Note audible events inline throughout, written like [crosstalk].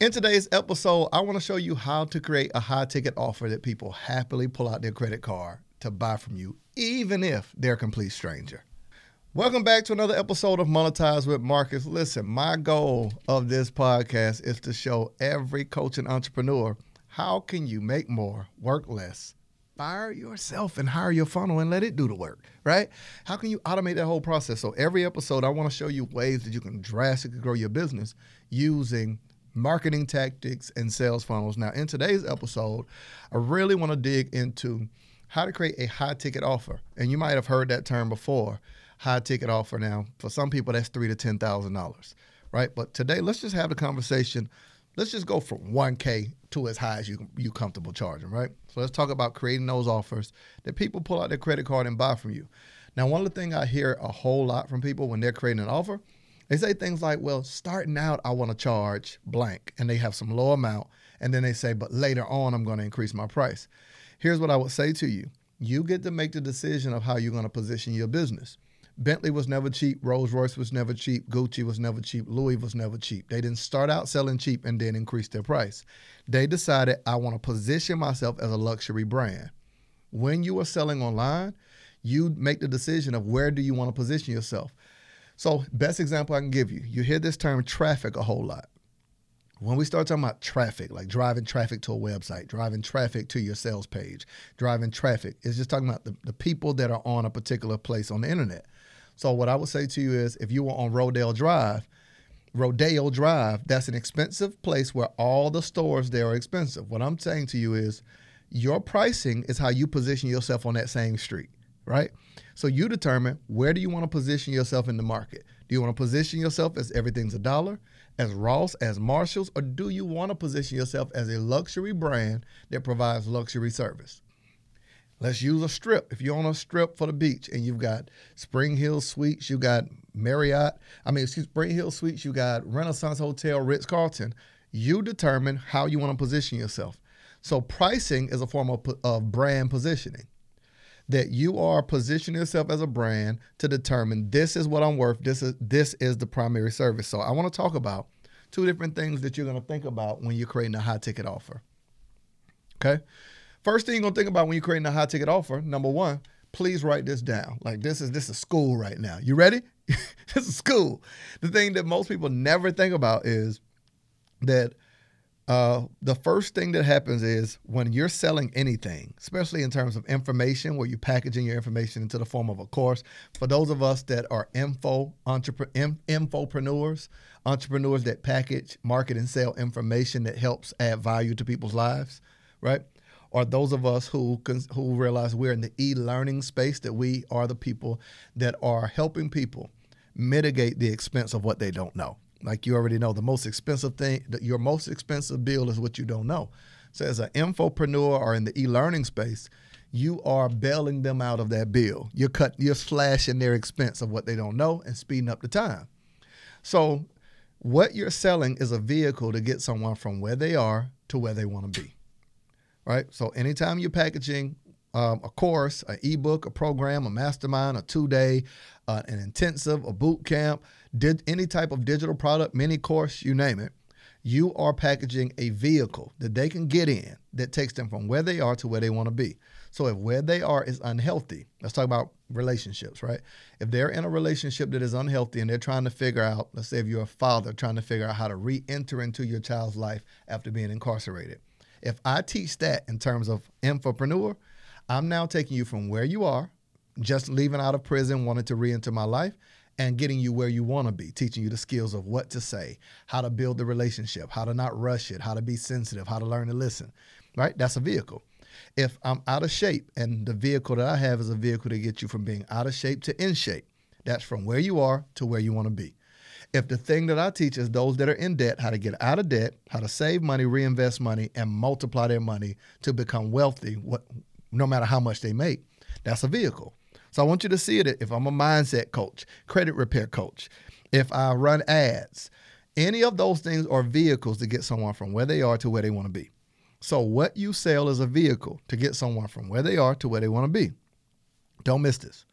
In today's episode, I want to show you how to create a high ticket offer that people happily pull out their credit card to buy from you, even if they're a complete stranger. Welcome back to another episode of Monetize with Marcus. Listen, my goal of this podcast is to show every coach and entrepreneur how can you make more, work less, fire yourself and hire your funnel and let it do the work, right? How can you automate that whole process? So every episode I want to show you ways that you can drastically grow your business using marketing tactics, and sales funnels. Now, in today's episode, I really want to dig into how to create a high ticket offer. And you might have heard that term before, high ticket offer. Now, for some people, that's three to ten thousand dollars, right? But today, let's just have the conversation. Let's just go from 1K to as high as you you comfortable charging, right? So let's talk about creating those offers that people pull out their credit card and buy from you. Now, one of the things I hear a whole lot from people when they're creating an offer they say things like, well, starting out, I want to charge blank, and they have some low amount. And then they say, but later on, I'm going to increase my price. Here's what I would say to you you get to make the decision of how you're going to position your business. Bentley was never cheap. Rolls Royce was never cheap. Gucci was never cheap. Louis was never cheap. They didn't start out selling cheap and then increase their price. They decided, I want to position myself as a luxury brand. When you are selling online, you make the decision of where do you want to position yourself. So, best example I can give you, you hear this term traffic a whole lot. When we start talking about traffic, like driving traffic to a website, driving traffic to your sales page, driving traffic, it's just talking about the, the people that are on a particular place on the internet. So, what I would say to you is if you were on Rodale Drive, Rodeo Drive, that's an expensive place where all the stores there are expensive. What I'm saying to you is your pricing is how you position yourself on that same street right? So you determine where do you want to position yourself in the market? Do you want to position yourself as everything's a dollar, as Ross, as Marshalls, or do you want to position yourself as a luxury brand that provides luxury service? Let's use a strip. If you're on a strip for the beach and you've got Spring Hill Suites, you got Marriott, I mean, excuse Spring Hill Suites, you got Renaissance Hotel, Ritz Carlton, you determine how you want to position yourself. So pricing is a form of, of brand positioning that you are positioning yourself as a brand to determine this is what I'm worth. This is this is the primary service. So I want to talk about two different things that you're going to think about when you're creating a high ticket offer. Okay. First thing you're going to think about when you're creating a high ticket offer, number one, please write this down. Like this is this is school right now. You ready? [laughs] this is school. The thing that most people never think about is that uh, the first thing that happens is when you're selling anything, especially in terms of information, where you're packaging your information into the form of a course. For those of us that are info entrepreneurs, infopreneurs, entrepreneurs that package, market, and sell information that helps add value to people's lives, right? Or those of us who who realize we're in the e-learning space that we are the people that are helping people mitigate the expense of what they don't know like you already know, the most expensive thing, your most expensive bill is what you don't know. So as an infopreneur or in the e-learning space, you are bailing them out of that bill. You're cut, you're slashing their expense of what they don't know and speeding up the time. So what you're selling is a vehicle to get someone from where they are to where they want to be. Right? So anytime you're packaging um, a course, an ebook, a program, a mastermind, a two-day, uh, an intensive, a boot camp, did any type of digital product, mini course, you name it, you are packaging a vehicle that they can get in that takes them from where they are to where they want to be. So if where they are is unhealthy, let's talk about relationships, right? If they're in a relationship that is unhealthy and they're trying to figure out, let's say if you're a father trying to figure out how to re-enter into your child's life after being incarcerated. If I teach that in terms of infopreneur, I'm now taking you from where you are, just leaving out of prison, wanting to re-enter my life, and getting you where you want to be, teaching you the skills of what to say, how to build the relationship, how to not rush it, how to be sensitive, how to learn to listen. Right? That's a vehicle. If I'm out of shape and the vehicle that I have is a vehicle to get you from being out of shape to in shape, that's from where you are to where you want to be. If the thing that I teach is those that are in debt, how to get out of debt, how to save money, reinvest money, and multiply their money to become wealthy, what, no matter how much they make, that's a vehicle. So I want you to see it if I'm a mindset coach, credit repair coach, if I run ads, any of those things are vehicles to get someone from where they are to where they want to be. So what you sell is a vehicle to get someone from where they are to where they want to be. Don't miss this.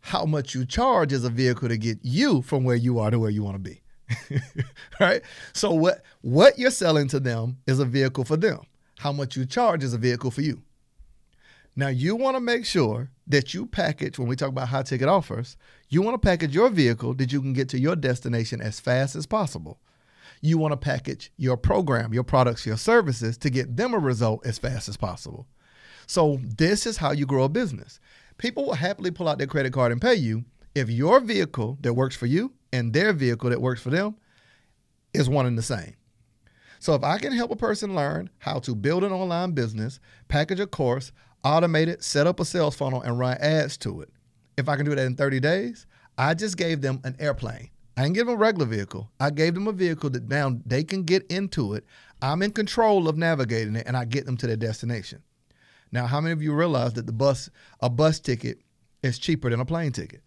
How much you charge is a vehicle to get you from where you are to where you want to be. [laughs] right? So what what you're selling to them is a vehicle for them. How much you charge is a vehicle for you. Now you want to make sure that you package when we talk about high ticket offers, you want to package your vehicle that you can get to your destination as fast as possible. You want to package your program, your products, your services to get them a result as fast as possible. So this is how you grow a business. People will happily pull out their credit card and pay you if your vehicle that works for you and their vehicle that works for them is one and the same. So if I can help a person learn how to build an online business, package a course, automate it, set up a sales funnel, and run ads to it, if I can do that in 30 days, I just gave them an airplane. I didn't give them a regular vehicle. I gave them a vehicle that now they can get into it. I'm in control of navigating it, and I get them to their destination. Now, how many of you realize that the bus, a bus ticket, is cheaper than a plane ticket?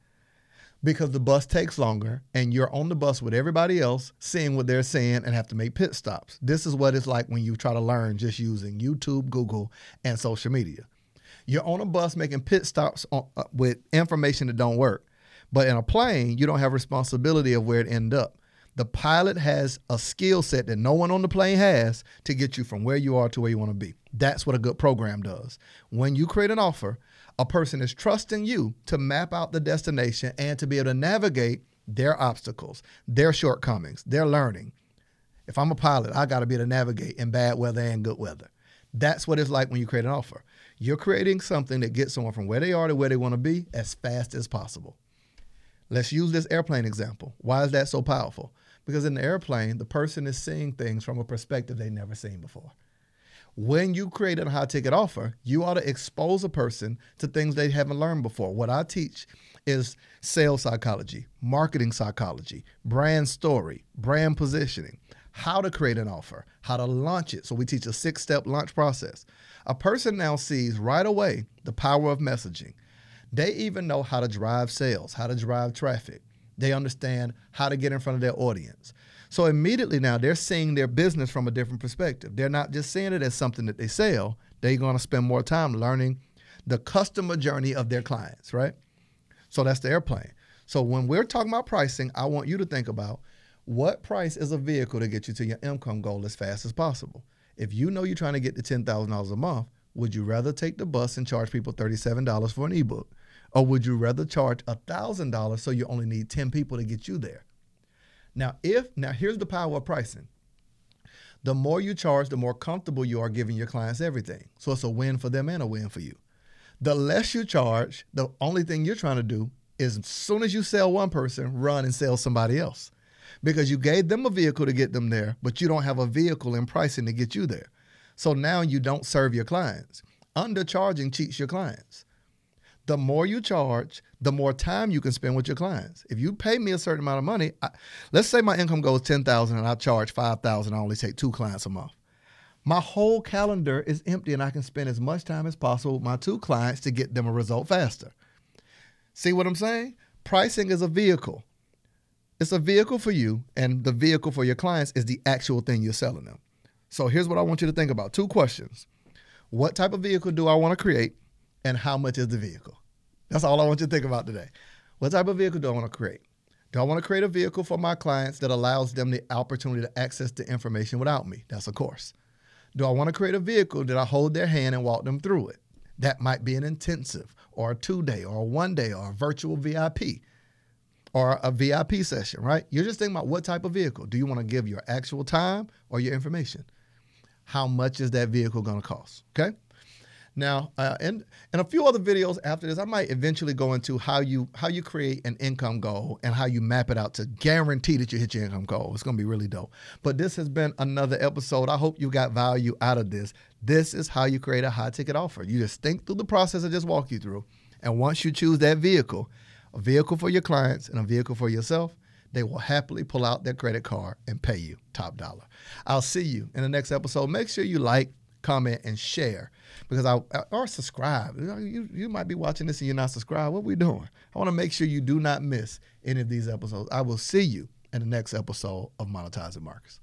Because the bus takes longer, and you're on the bus with everybody else, seeing what they're saying, and have to make pit stops. This is what it's like when you try to learn just using YouTube, Google, and social media. You're on a bus making pit stops on, uh, with information that don't work. But in a plane, you don't have responsibility of where it end up. The pilot has a skill set that no one on the plane has to get you from where you are to where you want to be. That's what a good program does. When you create an offer, a person is trusting you to map out the destination and to be able to navigate their obstacles, their shortcomings, their learning. If I'm a pilot, I got to be able to navigate in bad weather and good weather. That's what it's like when you create an offer. You're creating something that gets someone from where they are to where they want to be as fast as possible. Let's use this airplane example. Why is that so powerful? Because in the airplane, the person is seeing things from a perspective they've never seen before. When you create a high ticket offer, you ought to expose a person to things they haven't learned before. What I teach is sales psychology, marketing psychology, brand story, brand positioning, how to create an offer, how to launch it. So we teach a six step launch process. A person now sees right away the power of messaging. They even know how to drive sales, how to drive traffic. They understand how to get in front of their audience. So immediately now they're seeing their business from a different perspective. They're not just seeing it as something that they sell. They're going to spend more time learning the customer journey of their clients, right? So that's the airplane. So when we're talking about pricing, I want you to think about what price is a vehicle to get you to your income goal as fast as possible. If you know you're trying to get to $10,000 a month, would you rather take the bus and charge people $37 for an ebook? Or would you rather charge $1,000 so you only need 10 people to get you there? Now, if now here's the power of pricing. The more you charge, the more comfortable you are giving your clients everything. So it's a win for them and a win for you. The less you charge, the only thing you're trying to do is as soon as you sell one person, run and sell somebody else. Because you gave them a vehicle to get them there, but you don't have a vehicle in pricing to get you there. So now you don't serve your clients. Undercharging cheats your clients the more you charge, the more time you can spend with your clients. If you pay me a certain amount of money, I, let's say my income goes 10,000 and I charge 5,000, I only take two clients a month. My whole calendar is empty and I can spend as much time as possible with my two clients to get them a result faster. See what I'm saying? Pricing is a vehicle. It's a vehicle for you, and the vehicle for your clients is the actual thing you're selling them. So here's what I want you to think about two questions. What type of vehicle do I want to create? And how much is the vehicle? That's all I want you to think about today. What type of vehicle do I want to create? Do I want to create a vehicle for my clients that allows them the opportunity to access the information without me? That's a course. Do I want to create a vehicle that I hold their hand and walk them through it? That might be an intensive or a two day or a one day or a virtual VIP or a VIP session, right? You're just thinking about what type of vehicle. Do you want to give your actual time or your information? How much is that vehicle going to cost? Okay. Now, uh, and and a few other videos after this, I might eventually go into how you how you create an income goal and how you map it out to guarantee that you hit your income goal. It's gonna be really dope. But this has been another episode. I hope you got value out of this. This is how you create a high ticket offer. You just think through the process I just walk you through, and once you choose that vehicle, a vehicle for your clients and a vehicle for yourself, they will happily pull out their credit card and pay you top dollar. I'll see you in the next episode. Make sure you like, comment, and share because I or subscribe. You you might be watching this and you're not subscribed. What are we doing? I want to make sure you do not miss any of these episodes. I will see you in the next episode of Monetizing Marcus.